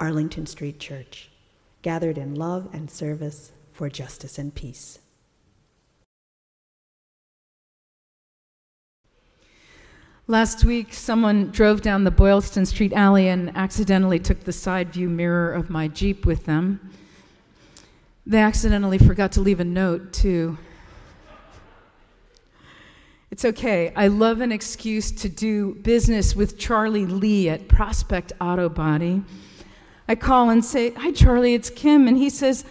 Arlington Street Church, gathered in love and service for justice and peace. Last week, someone drove down the Boylston Street alley and accidentally took the side view mirror of my Jeep with them. They accidentally forgot to leave a note, too. It's okay. I love an excuse to do business with Charlie Lee at Prospect Auto Body. I call and say, Hi, Charlie, it's Kim. And he says,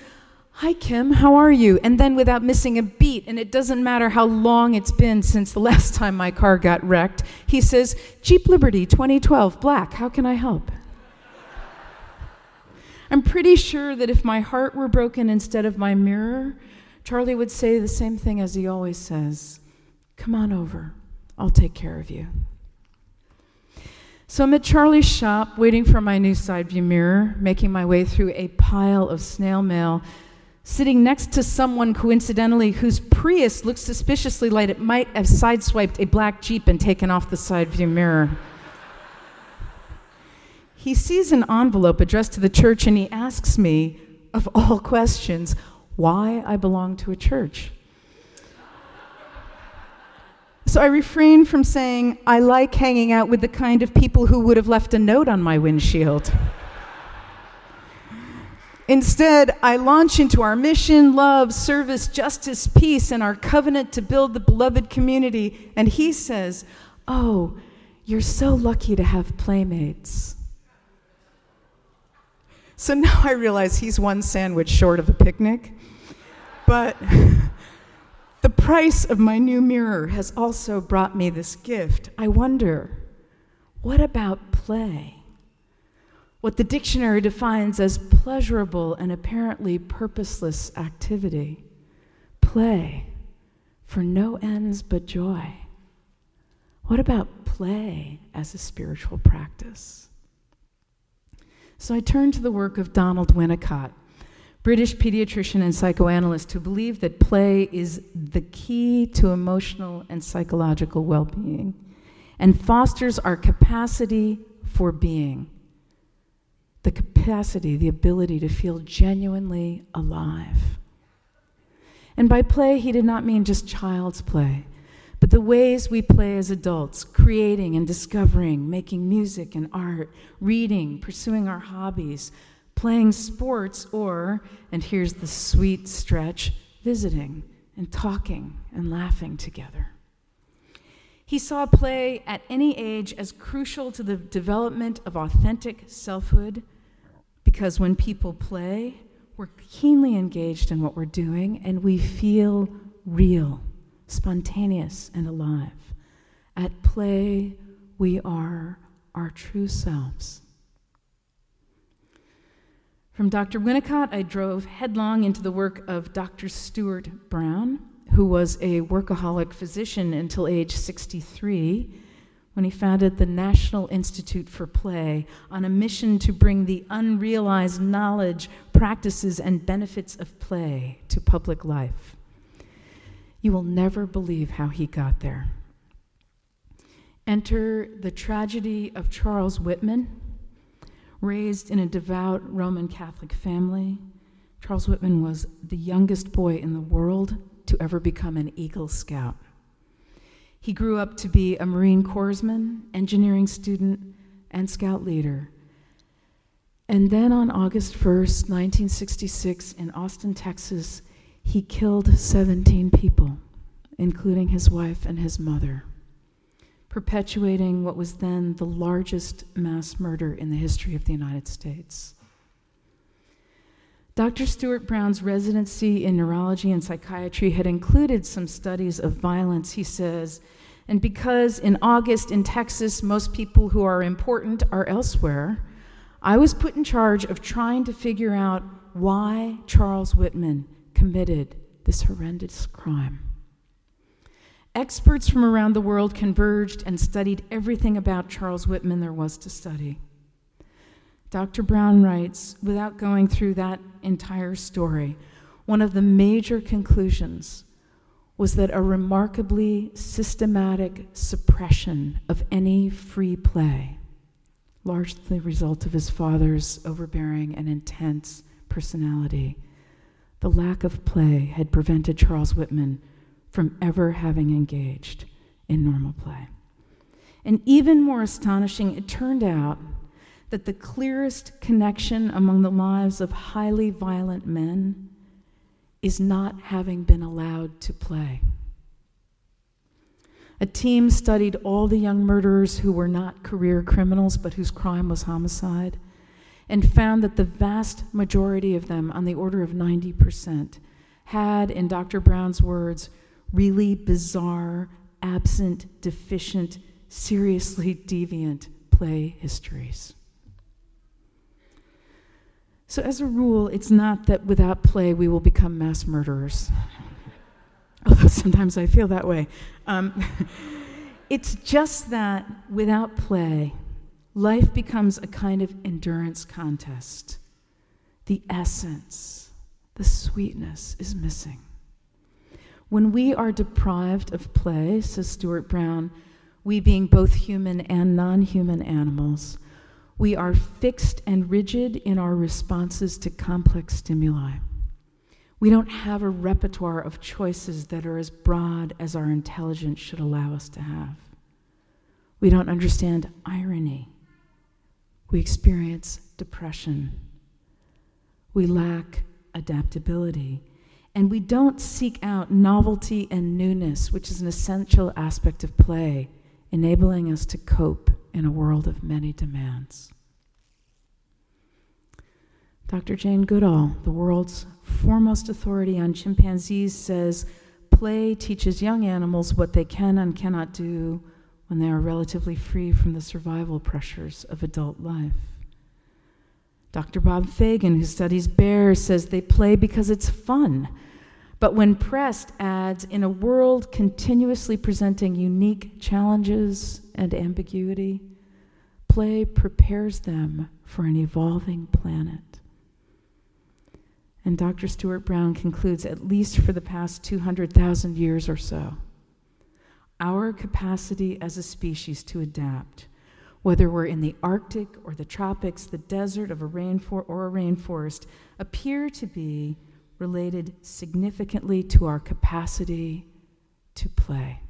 Hi, Kim, how are you? And then without missing a beat, and it doesn't matter how long it's been since the last time my car got wrecked, he says, Jeep Liberty 2012, black, how can I help? I'm pretty sure that if my heart were broken instead of my mirror, Charlie would say the same thing as he always says Come on over, I'll take care of you. So I'm at Charlie's shop waiting for my new side view mirror, making my way through a pile of snail mail, sitting next to someone coincidentally whose Prius looks suspiciously like it might have sideswiped a black Jeep and taken off the side view mirror. he sees an envelope addressed to the church and he asks me, of all questions, why I belong to a church. So I refrain from saying, I like hanging out with the kind of people who would have left a note on my windshield. Instead, I launch into our mission, love, service, justice, peace, and our covenant to build the beloved community. And he says, Oh, you're so lucky to have playmates. So now I realize he's one sandwich short of a picnic. But the price of my new mirror has also brought me this gift. I wonder, what about play? What the dictionary defines as pleasurable and apparently purposeless activity. Play for no ends but joy. What about play as a spiritual practice? So I turn to the work of Donald Winnicott, British pediatrician and psychoanalyst who believed that play is the key to emotional and psychological well being and fosters our capacity for being. The capacity, the ability to feel genuinely alive. And by play, he did not mean just child's play, but the ways we play as adults, creating and discovering, making music and art, reading, pursuing our hobbies, playing sports, or, and here's the sweet stretch, visiting and talking and laughing together. He saw play at any age as crucial to the development of authentic selfhood because when people play, we're keenly engaged in what we're doing and we feel real, spontaneous, and alive. At play, we are our true selves. From Dr. Winnicott, I drove headlong into the work of Dr. Stuart Brown, who was a workaholic physician until age 63 when he founded the National Institute for Play on a mission to bring the unrealized knowledge, practices, and benefits of play to public life. You will never believe how he got there. Enter the tragedy of Charles Whitman Raised in a devout Roman Catholic family, Charles Whitman was the youngest boy in the world to ever become an Eagle Scout. He grew up to be a Marine Corpsman, engineering student, and scout leader. And then on August 1st, 1966, in Austin, Texas, he killed 17 people, including his wife and his mother perpetuating what was then the largest mass murder in the history of the United States. Dr. Stuart Brown's residency in neurology and psychiatry had included some studies of violence, he says, and because in August in Texas most people who are important are elsewhere, I was put in charge of trying to figure out why Charles Whitman committed this horrendous crime. Experts from around the world converged and studied everything about Charles Whitman there was to study. Dr. Brown writes, without going through that entire story, one of the major conclusions was that a remarkably systematic suppression of any free play, largely the result of his father's overbearing and intense personality, the lack of play had prevented Charles Whitman from ever having engaged in normal play. And even more astonishing, it turned out that the clearest connection among the lives of highly violent men is not having been allowed to play. A team studied all the young murderers who were not career criminals but whose crime was homicide and found that the vast majority of them, on the order of 90%, had, in Dr. Brown's words, really bizarre, absent, deficient, seriously deviant play histories. So, as a rule, it's not that without play we will become mass murderers. Although sometimes I feel that way. Um, it's just that without play, life becomes a kind of endurance contest. The essence, the sweetness is missing. When we are deprived of play, says Stuart Brown, we being both human and non human animals, we are fixed and rigid in our responses to complex stimuli. We don't have a repertoire of choices that are as broad as our intelligence should allow us to have. We don't understand irony. We experience depression. We lack adaptability. And we don't seek out novelty and newness, which is an essential aspect of play, enabling us to cope in a world of many demands. Dr. Jane Goodall, the world's foremost authority on chimpanzees, says play teaches young animals what they can and cannot do when they are relatively free from the survival pressures of adult life. Dr. Bob Fagen, who studies bears, says they play because it's fun. But when pressed, adds, in a world continuously presenting unique challenges and ambiguity, play prepares them for an evolving planet. And Dr. Stuart Brown concludes, at least for the past 200,000 years or so, our capacity as a species to adapt, whether we're in the Arctic or the tropics, the desert of a rainfor- or a rainforest, appear to be related significantly to our capacity to play.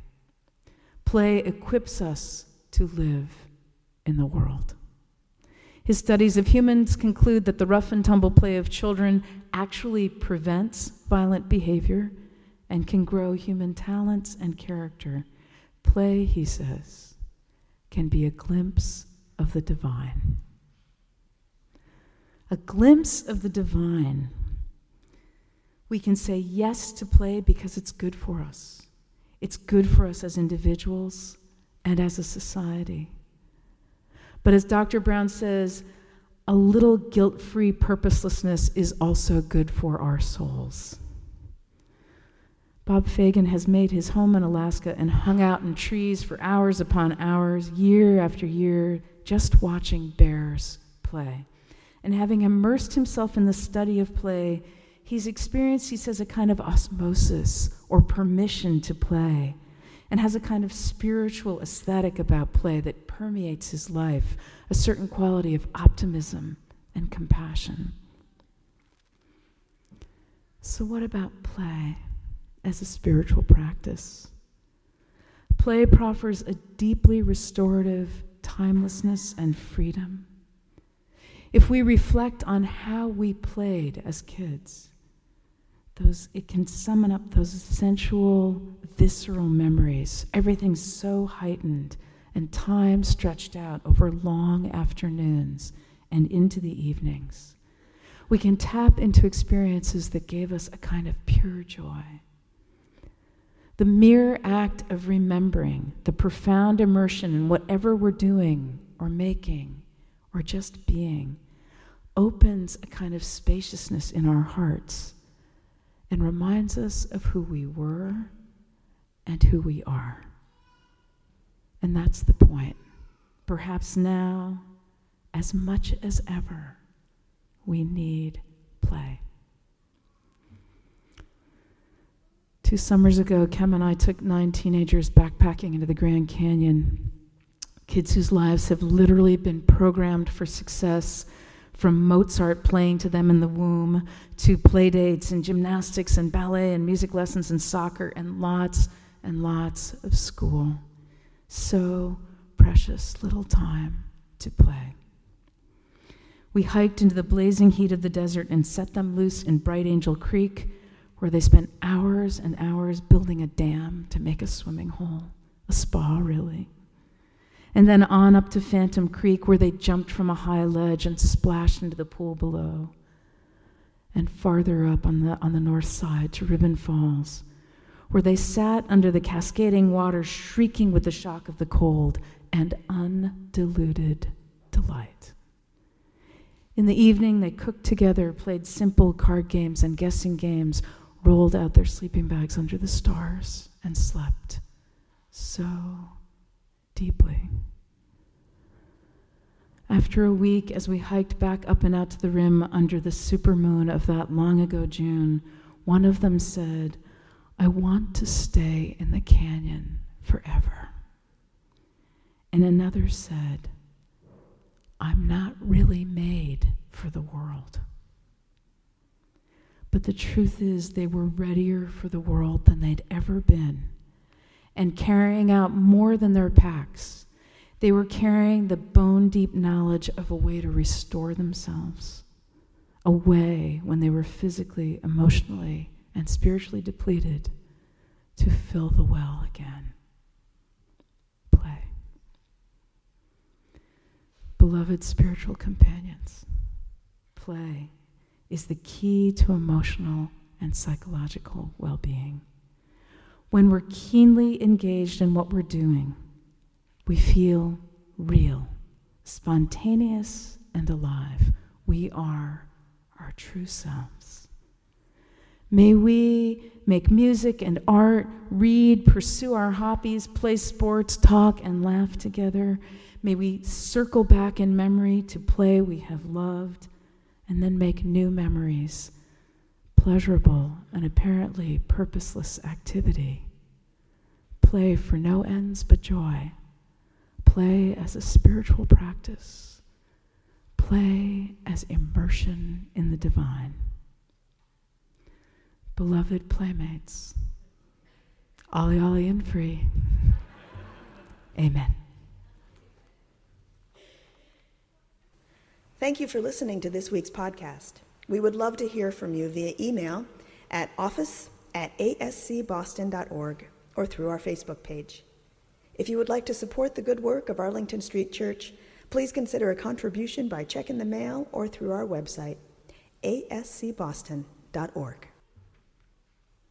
Play equips us to live in the world. His studies of humans conclude that the rough and tumble play of children actually prevents violent behavior and can grow human talents and character. Play, he says, can be a glimpse of the divine. A glimpse of the divine we can say yes to play because it's good for us. It's good for us as individuals and as a society. But as Dr. Brown says, a little guilt free purposelessness is also good for our souls. Bob Fagen has made his home in Alaska and hung out in trees for hours upon hours, year after year, just watching bears play. And having immersed himself in the study of play, He's experienced, he says, a kind of osmosis or permission to play, and has a kind of spiritual aesthetic about play that permeates his life, a certain quality of optimism and compassion. So, what about play as a spiritual practice? Play proffers a deeply restorative timelessness and freedom. If we reflect on how we played as kids, those it can summon up those sensual visceral memories. Everything's so heightened and time stretched out over long afternoons and into the evenings. We can tap into experiences that gave us a kind of pure joy. The mere act of remembering the profound immersion in whatever we're doing or making or just being opens a kind of spaciousness in our hearts and reminds us of who we were and who we are. And that's the point. Perhaps now, as much as ever, we need play. Two summers ago, Kem and I took nine teenagers backpacking into the Grand Canyon. Kids whose lives have literally been programmed for success from Mozart playing to them in the womb to play dates and gymnastics and ballet and music lessons and soccer and lots and lots of school. So precious little time to play. We hiked into the blazing heat of the desert and set them loose in Bright Angel Creek where they spent hours and hours building a dam to make a swimming hole, a spa, really. And then on up to Phantom Creek, where they jumped from a high ledge and splashed into the pool below. And farther up on the, on the north side to Ribbon Falls, where they sat under the cascading water, shrieking with the shock of the cold and undiluted delight. In the evening, they cooked together, played simple card games and guessing games, rolled out their sleeping bags under the stars and slept so deeply. After a week, as we hiked back up and out to the rim under the supermoon of that long ago June, one of them said, I want to stay in the canyon forever. And another said, I'm not really made for the world. But the truth is, they were readier for the world than they'd ever been, and carrying out more than their packs. They were carrying the bone deep knowledge of a way to restore themselves, a way when they were physically, emotionally, and spiritually depleted to fill the well again. Play. Beloved spiritual companions, play is the key to emotional and psychological well being. When we're keenly engaged in what we're doing, we feel real, spontaneous, and alive. We are our true selves. May we make music and art, read, pursue our hobbies, play sports, talk, and laugh together. May we circle back in memory to play we have loved and then make new memories, pleasurable and apparently purposeless activity. Play for no ends but joy. Play as a spiritual practice. Play as immersion in the divine. Beloved playmates, Ollie Ollie and free. Amen. Thank you for listening to this week's podcast. We would love to hear from you via email at office at ascboston.org or through our Facebook page. If you would like to support the good work of Arlington Street Church, please consider a contribution by check in the mail or through our website, ascboston.org.